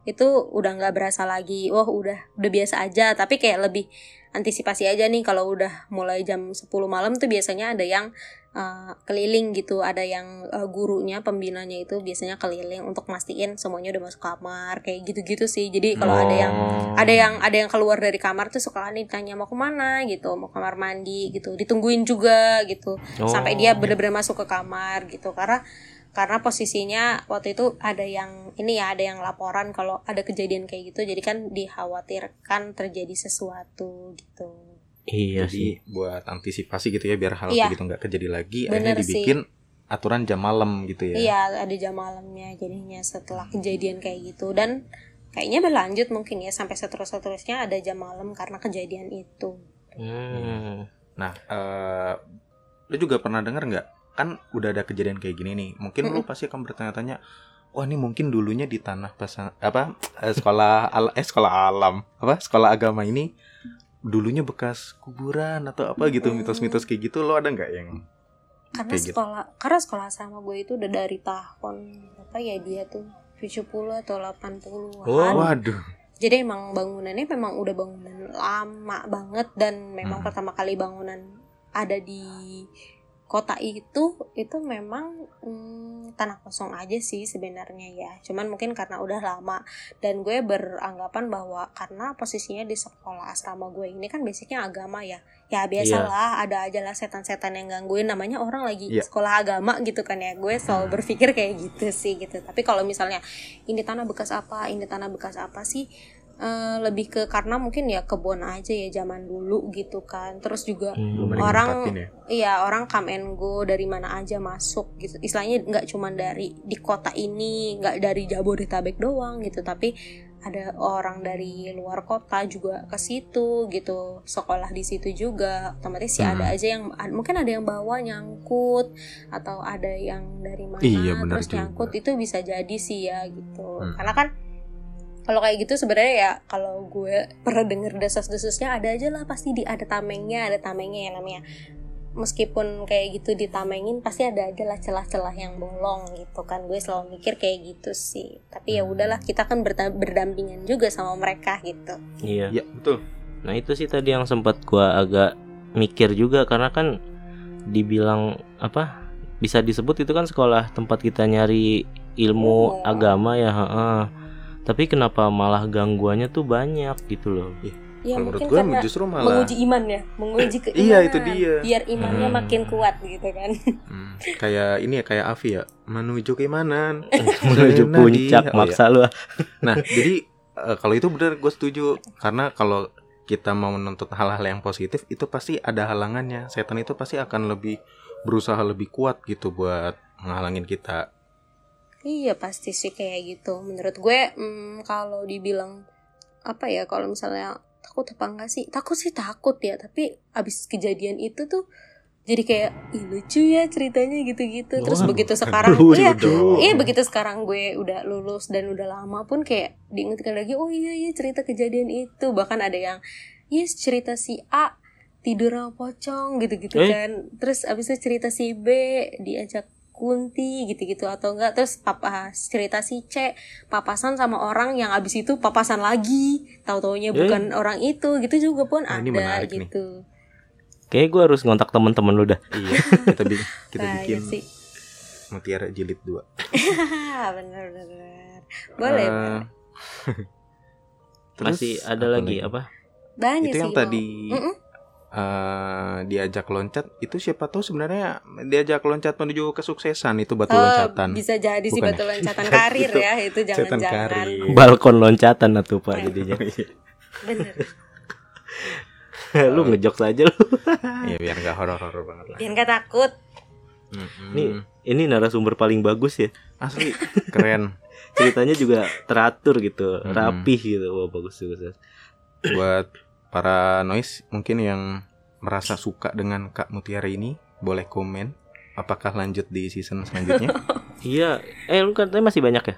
Speaker 3: itu udah nggak berasa lagi. Wah udah udah biasa aja. Tapi kayak lebih antisipasi aja nih kalau udah mulai jam 10 malam tuh biasanya ada yang uh, keliling gitu ada yang uh, gurunya pembinanya itu biasanya keliling untuk mastiin semuanya udah masuk kamar kayak gitu-gitu sih jadi kalau ada yang
Speaker 2: Oh.
Speaker 3: ada yang ada yang keluar dari kamar tuh suka ditanya mau ke mana gitu mau kamar mandi gitu ditungguin juga gitu
Speaker 2: Oh.
Speaker 3: sampai dia bener-bener masuk ke kamar gitu karena karena posisinya waktu itu ada yang ini ya ada yang laporan kalau ada kejadian kayak gitu jadi kan dikhawatirkan terjadi sesuatu gitu
Speaker 2: Iya sih.
Speaker 1: Jadi buat antisipasi gitu ya biar hal
Speaker 3: Iya.
Speaker 1: gitu nggak kejadi lagi,
Speaker 3: Bener
Speaker 1: akhirnya dibikin aturan jam malam gitu ya.
Speaker 3: iya ada jam malamnya jadinya setelah kejadian kayak gitu dan kayaknya berlanjut mungkin ya sampai seterus seterusnya ada jam malam karena kejadian itu
Speaker 2: Hmm.
Speaker 1: Nah, eh lu juga pernah dengar nggak? Kan udah ada kejadian kayak gini nih. Mungkin lu pasti akan bertanya-tanya, wah ini mungkin dulunya di tanah pesa apa eh, sekolah al eh sekolah alam apa sekolah agama ini dulunya bekas kuburan atau apa gitu
Speaker 3: Mm.
Speaker 1: mitos-mitos kayak gitu lo ada nggak yang
Speaker 3: karena
Speaker 1: Kayak gitu.
Speaker 3: sekolah karena sekolah sama gue itu udah dari tahun apa ya dia tuh 70 atau 80-an
Speaker 2: Oh.
Speaker 1: waduh
Speaker 3: Jadi emang bangunannya memang udah bangunan lama banget dan memang
Speaker 1: Hmm.
Speaker 3: pertama kali bangunan ada di kota itu itu memang hmm, tanah kosong aja sih sebenarnya ya. Cuman mungkin karena udah lama dan gue beranggapan bahwa karena posisinya di sekolah asrama gue ini kan basicnya agama ya. Ya biasalah ada aja lah setan-setan yang gangguin namanya orang lagi
Speaker 1: Iya.
Speaker 3: sekolah agama gitu kan ya. Gue selalu berpikir kayak gitu sih gitu. Tapi kalau misalnya ini tanah bekas apa, ini tanah bekas apa sih eh, lebih ke karena mungkin ya kebun aja ya zaman dulu gitu kan. Terus juga
Speaker 2: Hmm.
Speaker 1: ada
Speaker 3: Orang-
Speaker 1: ya
Speaker 3: iya orang come and go dari mana aja masuk gitu. Istilahnya nggak cuma dari di kota ini, nggak dari Jabodetabek doang gitu, tapi ada orang dari luar kota juga ke situ gitu sekolah di situ juga otomatis ya ada
Speaker 1: Hmm.
Speaker 3: aja yang mungkin ada yang bawa nyangkut atau ada yang dari mana
Speaker 1: Iya,
Speaker 3: terus
Speaker 1: juga.
Speaker 3: nyangkut itu bisa jadi sih ya gitu
Speaker 1: Hmm.
Speaker 3: karena kan kalau kayak gitu sebenarnya ya kalau gue pernah denger desas-desusnya ada aja lah pasti di ada tamengnya ada tamengnya yang namanya. Meskipun kayak gitu ditamengin pasti ada aja lah celah-celah yang bolong gitu kan. Gue selalu mikir kayak gitu sih. Tapi ya udahlah kita kan berdampingan juga sama mereka gitu.
Speaker 2: Iya.
Speaker 1: Ya betul.
Speaker 2: Nah itu sih tadi yang sempat gua agak mikir juga karena kan dibilang apa bisa disebut itu kan sekolah tempat kita nyari ilmu
Speaker 3: Oh.
Speaker 2: agama ya heeh. Tapi kenapa malah gangguannya tuh banyak gitu loh
Speaker 3: ya
Speaker 1: kalau menurut gue justru malah
Speaker 3: menguji iman ya menguji <laughs> keimanan
Speaker 1: Iya, itu dia.
Speaker 3: biar imannya
Speaker 2: Hmm.
Speaker 3: makin kuat gitu kan
Speaker 1: Hmm, kayak ini ya kayak Avi ya menuju keimanan <laughs>
Speaker 2: menuju puncak
Speaker 1: oh,
Speaker 2: maksa lu ah. <laughs>
Speaker 1: Nah, jadi eh, kalau itu benar gue setuju karena kalau kita mau menuntut hal-hal yang positif itu pasti ada halangannya. Setan itu pasti akan lebih berusaha lebih kuat gitu buat menghalangin kita.
Speaker 3: Iya pasti sih kayak gitu. Menurut gue hmm, kalau dibilang apa ya kalau misalnya takut apa enggak sih? Takut sih takut ya. Tapi abis kejadian itu tuh jadi kayak Ih, lucu ya ceritanya gitu-gitu. Terus
Speaker 2: Wah,
Speaker 3: begitu sekarang
Speaker 1: lucu
Speaker 3: iya,
Speaker 1: dong.
Speaker 3: iya begitu sekarang gue udah lulus dan udah lama pun kayak diingatkan lagi. Oh iya iya cerita kejadian itu. Bahkan ada yang yes cerita si A tidur sama pocong gitu-gitu
Speaker 2: Eh?
Speaker 3: kan. Terus abis itu cerita si B diajak kunti gitu-gitu atau enggak terus papa cerita si C papasan sama orang yang abis itu papasan lagi tahu taunya
Speaker 2: Eh?
Speaker 3: bukan orang itu gitu juga pun
Speaker 1: Nah,
Speaker 3: ada
Speaker 1: ini menarik nih.
Speaker 3: gitu
Speaker 2: Kayaknya gue harus ngontak temen-temen lu dah
Speaker 1: Iya, <laughs> kita bikin kita
Speaker 3: Nah,
Speaker 1: bikin
Speaker 3: iya sih
Speaker 1: mutiara jilid 2. <laughs>
Speaker 3: bener bener boleh
Speaker 1: Eh,
Speaker 3: boleh. <laughs>
Speaker 1: terus
Speaker 2: masih ada
Speaker 1: apa
Speaker 2: lagi apa
Speaker 3: banyak
Speaker 1: Itu
Speaker 3: sih
Speaker 1: yang
Speaker 3: mau.
Speaker 1: tadi
Speaker 3: Mm-mm.
Speaker 1: Eh, diajak loncat itu siapa tahu sebenarnya diajak loncat menuju kesuksesan itu batu
Speaker 3: Oh,
Speaker 1: loncatan.
Speaker 3: bisa jadi sih batu
Speaker 1: ya?
Speaker 3: loncatan <laughs> karir
Speaker 1: Itu
Speaker 3: ya itu jangan-jangan
Speaker 1: karir.
Speaker 2: balkon loncatan atau pak jadinya <laughs>
Speaker 3: bener <laughs>
Speaker 2: lu ngejok saja lu
Speaker 1: Iya biar nggak horor-horor banget lah.
Speaker 3: biar nggak takut
Speaker 1: Mm-mm.
Speaker 2: Nih. ini narasumber paling bagus ya
Speaker 1: asli keren.
Speaker 2: ceritanya juga teratur gitu
Speaker 1: Mm-mm.
Speaker 2: rapih gitu wah bagus bagus
Speaker 1: buat para noise mungkin yang merasa suka dengan Kak Mutiara ini boleh komen apakah lanjut di season selanjutnya? <laughs>
Speaker 2: Iya. Eh lu katanya masih banyak ya?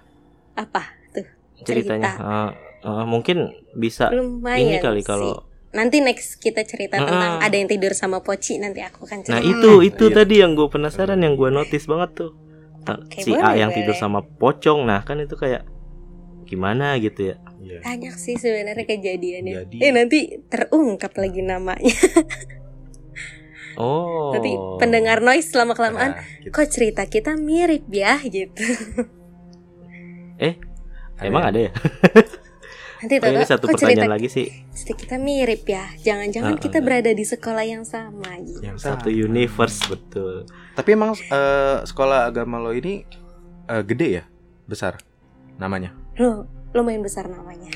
Speaker 3: Apa? Tuh
Speaker 2: ceritanya. Eh, eh, mungkin bisa
Speaker 3: lumayan
Speaker 2: ini kali
Speaker 3: sih.
Speaker 2: kalau
Speaker 3: nanti next kita cerita
Speaker 2: Mm-mm.
Speaker 3: tentang ada yang tidur sama poci nanti aku akan cerita.
Speaker 2: Nah itu itu
Speaker 1: Iya.
Speaker 2: tadi yang gue penasaran yang gue notice banget tuh.
Speaker 3: Oke,
Speaker 2: si A
Speaker 3: boleh,
Speaker 2: yang tidur sama pocong. Nah kan itu kayak gimana gitu ya
Speaker 1: Iya.
Speaker 3: banyak sih sebenarnya kejadiannya
Speaker 1: Jadi-
Speaker 3: eh nanti terungkap lagi namanya
Speaker 2: oh
Speaker 3: nanti pendengar noise lama kelamaan
Speaker 1: Nah, gitu.
Speaker 3: kok cerita kita mirip ya gitu
Speaker 2: emang ada ya <laughs>
Speaker 3: nanti
Speaker 2: oh, ini
Speaker 3: tahu
Speaker 2: satu
Speaker 3: kok cerita
Speaker 2: pertanyaan lagi sih
Speaker 3: cerita kita mirip ya jangan-jangan
Speaker 2: Ah,
Speaker 3: kita
Speaker 2: ah.
Speaker 3: berada di sekolah yang sama gitu
Speaker 1: yang
Speaker 2: satu
Speaker 1: sama.
Speaker 2: universe betul
Speaker 1: Tapi emang eh, sekolah agama lo ini eh, gede ya? Besar namanya?
Speaker 3: lo lumayan besar namanya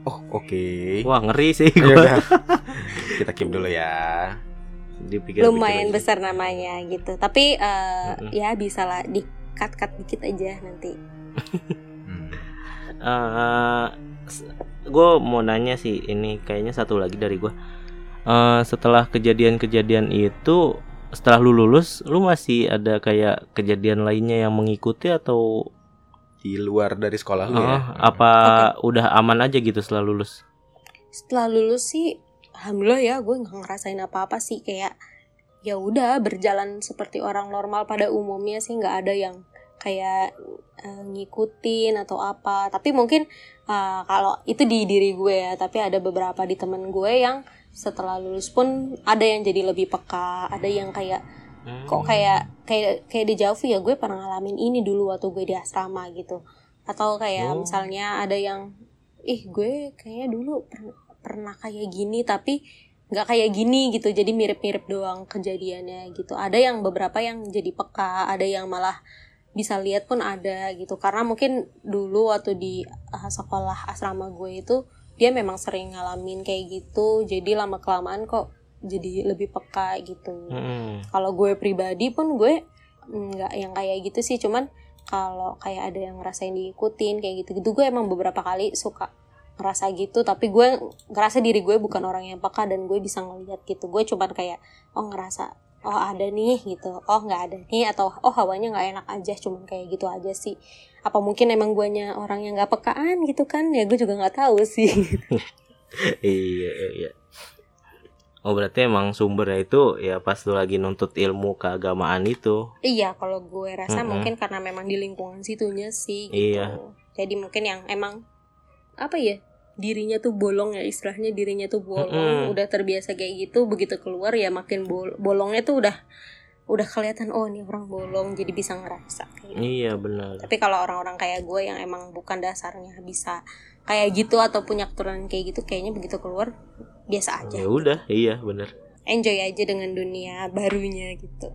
Speaker 1: Oh, oke.
Speaker 2: wah ngeri sih
Speaker 1: Ya. <laughs> Kita keep dulu ya.
Speaker 2: Dipikir-pikir
Speaker 3: lumayan
Speaker 2: lagi.
Speaker 3: besar namanya gitu tapi eh,
Speaker 2: Mm-mm.
Speaker 3: ya bisa lah di cut cut dikit aja nanti
Speaker 1: Hmm.
Speaker 2: gue mau nanya sih ini kayaknya satu lagi dari gue Eh, setelah kejadian-kejadian itu setelah lu lulus lu masih ada kayak kejadian lainnya yang mengikuti atau
Speaker 1: Di luar dari sekolah lu
Speaker 2: eh,
Speaker 1: ya?
Speaker 2: apa udah aman aja gitu setelah lulus?
Speaker 3: Setelah lulus sih alhamdulillah ya gue nggak ngerasain apa apa sih kayak ya udah berjalan seperti orang normal pada umumnya sih nggak ada yang kayak eh, ngikutin atau apa. Tapi mungkin eh, kalau itu di diri gue ya tapi ada beberapa di temen gue yang setelah lulus pun ada yang jadi lebih peka ada yang kayak kok kayak kayak kayak di Jauh ya? Gue pernah ngalamin ini dulu waktu gue di asrama gitu. Atau kayak
Speaker 2: Oh.
Speaker 3: misalnya ada yang ih gue kayaknya dulu per- pernah kayak gini tapi nggak kayak gini gitu. Jadi mirip-mirip doang kejadiannya gitu. Ada yang beberapa yang jadi peka ada yang malah bisa lihat pun ada gitu. Karena mungkin dulu waktu di uh, sekolah asrama gue itu dia memang sering ngalamin kayak gitu. Jadi lama kelamaan kok jadi lebih peka gitu.
Speaker 2: Mm-mm.
Speaker 3: kalau gue pribadi pun gue nggak yang kayak gitu sih cuman kalau kayak ada yang ngerasain diikutin kayak gitu gitu gue emang beberapa kali suka ngerasa gitu tapi gue ngerasa diri gue bukan orang yang peka dan gue bisa ngeliat gitu. Gue cuman kayak oh ngerasa oh ada nih gitu. Oh nggak ada nih atau oh hawanya nggak enak aja cuman kayak gitu aja sih. Apa mungkin emang guanya orang yang nggak pekaan gitu kan? Ya gue juga nggak tahu sih. <laughs>
Speaker 2: Iya iya Oh berarti emang sumbernya itu ya pas lu lagi nuntut ilmu keagamaan itu.
Speaker 3: Iya, kalau gue rasa
Speaker 2: Mm-mm.
Speaker 3: mungkin karena memang di lingkungan situnya sih gitu.
Speaker 2: Iya.
Speaker 3: Jadi mungkin yang emang apa ya? Dirinya tuh bolong ya istilahnya dirinya tuh bolong,
Speaker 2: Mm-mm.
Speaker 3: udah terbiasa kayak gitu, begitu keluar ya makin bol- bolongnya tuh udah udah kelihatan oh ini orang bolong jadi bisa ngerasa kayak gitu.
Speaker 2: Iya benar.
Speaker 3: Tapi kalau orang-orang kayak gue yang emang bukan dasarnya bisa kayak gitu atau punya keturunan kayak gitu, kayaknya begitu keluar biasa aja.
Speaker 2: Ya udah, iya benar.
Speaker 3: Enjoy aja dengan dunia barunya gitu.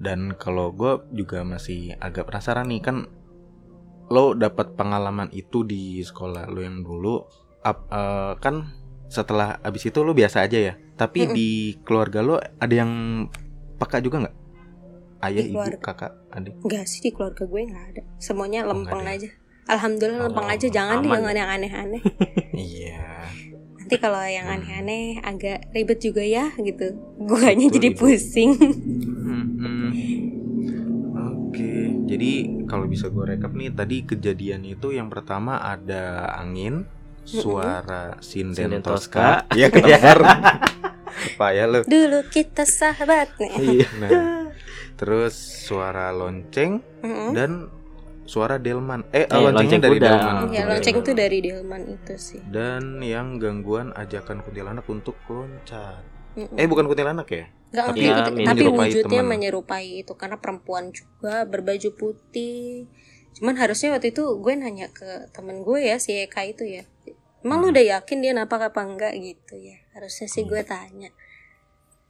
Speaker 1: Dan kalau gue juga masih agak penasaran nih kan lo dapat pengalaman itu di sekolah lo yang dulu ap- eh, kan setelah abis itu lo biasa aja ya. Tapi di keluarga lo ada yang peka juga nggak? Ayah,
Speaker 3: Di
Speaker 1: ibu, kakak, adik.
Speaker 3: Enggak sih di keluarga gue nggak ada. Semuanya
Speaker 1: Oh,
Speaker 3: lempeng
Speaker 1: ada
Speaker 3: aja. Alhamdulillah
Speaker 1: Oh,
Speaker 3: lempeng aja. Jangan deh
Speaker 2: aman
Speaker 3: jangan
Speaker 2: ya?
Speaker 3: yang aneh-aneh. <laughs>
Speaker 1: Iya.
Speaker 3: Nanti kalau yang
Speaker 1: Hmm.
Speaker 3: aneh-aneh agak ribet juga ya gitu. Guanya
Speaker 1: Betul,
Speaker 3: jadi
Speaker 1: Ibu.
Speaker 3: pusing.
Speaker 1: Mm-mm. Oke, jadi kalau bisa gue rekap nih tadi kejadian itu yang pertama ada angin, suara sinden
Speaker 2: Sinden
Speaker 1: Tosca,
Speaker 2: Tosca.
Speaker 1: ya kedengar. Apa ya lo?
Speaker 3: Dulu kita sahabat nih.
Speaker 2: Iya. <laughs>
Speaker 1: Nah, terus suara lonceng
Speaker 3: Mm-mm.
Speaker 1: dan suara delman. Eh,
Speaker 2: Eh,
Speaker 1: loncengnya
Speaker 2: lonceng
Speaker 1: dari
Speaker 2: kuda.
Speaker 1: delman.
Speaker 3: Ya
Speaker 2: Oke.
Speaker 3: lonceng tuh dari Delman itu sih.
Speaker 1: Dan yang gangguan ajakan kuntilanak untuk loncat.
Speaker 3: Mm-mm.
Speaker 1: Eh, bukan kuntilanak ya?
Speaker 3: Nggak,
Speaker 1: tapi-
Speaker 3: tapi,
Speaker 2: Ya,
Speaker 3: tapi wujudnya
Speaker 1: teman.
Speaker 3: menyerupai itu karena perempuan juga berbaju putih. Cuman harusnya waktu itu gue nanya ke temen gue ya si Eka itu ya. Emang lu
Speaker 1: Hmm.
Speaker 3: udah yakin dia napak apa enggak gitu ya? Harusnya sih gue tanya.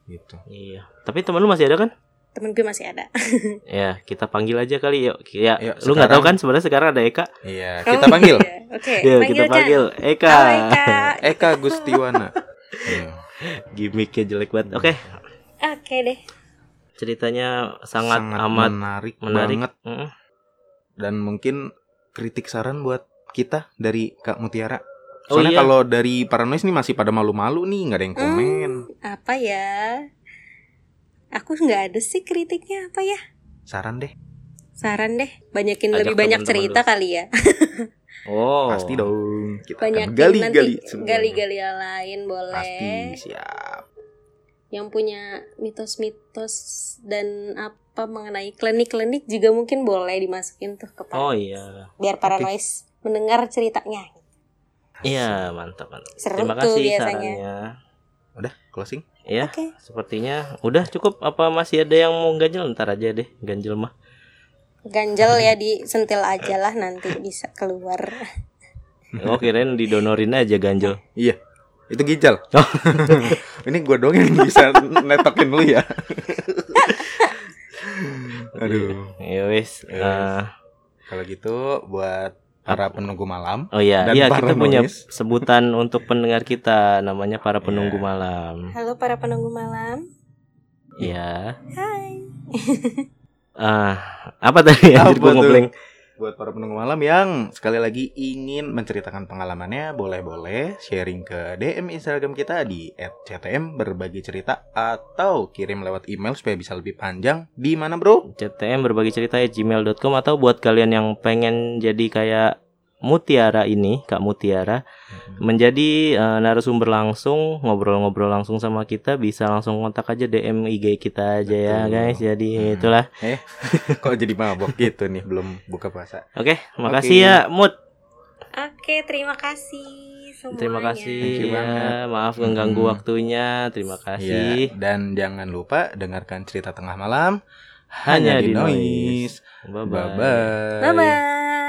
Speaker 1: Gitu.
Speaker 2: Iya. Tapi teman lu masih ada kan?
Speaker 3: Temen gue masih ada. <laughs>
Speaker 2: Ya, kita panggil aja kali yuk. Ya,
Speaker 1: Yuk,
Speaker 2: lu nggak tahu kan sebenarnya sekarang ada Eka?
Speaker 1: Iya, kita panggil
Speaker 3: Oh, iya. Oke,
Speaker 2: Ya, kita
Speaker 3: panggil
Speaker 2: panggil Eka.
Speaker 3: Halo Eka.
Speaker 1: Eka Gustiwana. <laughs> Iya.
Speaker 2: Gimiknya jelek banget. Oke,
Speaker 3: Oke deh.
Speaker 2: ceritanya sangat, amat
Speaker 1: menarik,
Speaker 2: menarik.
Speaker 1: banget
Speaker 2: Mm.
Speaker 1: dan mungkin kritik saran buat kita dari Kak Mutiara.
Speaker 2: Oh,
Speaker 1: Soalnya
Speaker 2: iya.
Speaker 1: kalau dari Paranoid nih masih pada malu-malu nih, nggak ada yang komen.
Speaker 3: Apa ya? Aku nggak ada sih kritiknya apa ya?
Speaker 1: Saran deh,
Speaker 3: Saran deh, banyakin
Speaker 2: Ajak
Speaker 3: lebih banyak
Speaker 2: teman-teman
Speaker 3: cerita
Speaker 2: dulu.
Speaker 3: kali ya. <laughs>
Speaker 2: Oh.
Speaker 1: pasti dong. Kita
Speaker 3: Banyakin
Speaker 1: akan gali-gali
Speaker 3: gali-gali yang lain boleh.
Speaker 1: Pasti siap.
Speaker 3: Yang punya mitos-mitos dan apa mengenai klinik-klinik juga mungkin boleh dimasukin tuh ke
Speaker 2: Oh iya.
Speaker 3: biar para noise mendengar ceritanya.
Speaker 2: Iya, mantap, mantap.
Speaker 3: Seru
Speaker 2: Terima
Speaker 3: tuh
Speaker 2: kasih
Speaker 3: biasanya.
Speaker 2: sarannya.
Speaker 1: Udah closing.
Speaker 2: Ya,
Speaker 3: Oke.
Speaker 2: sepertinya udah cukup apa masih ada yang mau ganjel ntar aja deh ganjel mah.
Speaker 3: Ganjel ya disentil aja lah nanti bisa keluar.
Speaker 2: Oh kirain didonorin aja ganjel.
Speaker 1: Iya. Itu ginjal.
Speaker 2: Oh. <laughs>
Speaker 1: Ini gue dong yang bisa netokin lu ya. Aduh.
Speaker 2: Ya wis.
Speaker 1: Ya wis.
Speaker 2: eh,
Speaker 1: Kalau gitu buat para penunggu malam.
Speaker 2: oh iya,
Speaker 1: Dan
Speaker 2: iya
Speaker 1: para
Speaker 2: kita punya sebutan untuk pendengar kita namanya para penunggu
Speaker 1: Iya.
Speaker 2: malam.
Speaker 3: Halo para penunggu malam.
Speaker 2: Iya.
Speaker 3: Hai.
Speaker 2: Ah, apa tadi
Speaker 1: Apa
Speaker 2: anjir gua
Speaker 1: tuh?
Speaker 2: ngeblank.
Speaker 1: Buat para penunggu malam yang sekali lagi ingin menceritakan pengalamannya, boleh-boleh sharing ke DM Instagram kita di @ctm berbagi cerita atau kirim lewat email supaya bisa lebih panjang. Di mana, Bro?
Speaker 2: CTM berbagi cerita gmail.com atau buat kalian yang pengen jadi kayak Mutiara ini, Kak Mutiara, menjadi eh, narasumber langsung, ngobrol-ngobrol langsung sama kita, bisa langsung kontak aja DM IG kita aja ya,
Speaker 1: Betul.
Speaker 2: guys. Jadi
Speaker 1: Hmm.
Speaker 2: itulah.
Speaker 1: Kok jadi mabok gitu nih, belum buka puasa.
Speaker 2: Oke, makasih ya, Mut.
Speaker 3: Oke, terima kasih semuanya.
Speaker 2: Terima kasih ya. Maaf mengganggu
Speaker 1: Hmm.
Speaker 2: waktunya. Terima
Speaker 1: Iya,
Speaker 2: kasih.
Speaker 1: dan jangan lupa dengarkan cerita tengah malam
Speaker 2: Hanya
Speaker 1: hanya, di
Speaker 2: di
Speaker 1: Noise.
Speaker 2: Bye
Speaker 1: Bye
Speaker 2: bye.
Speaker 1: bye.
Speaker 3: Bye bye.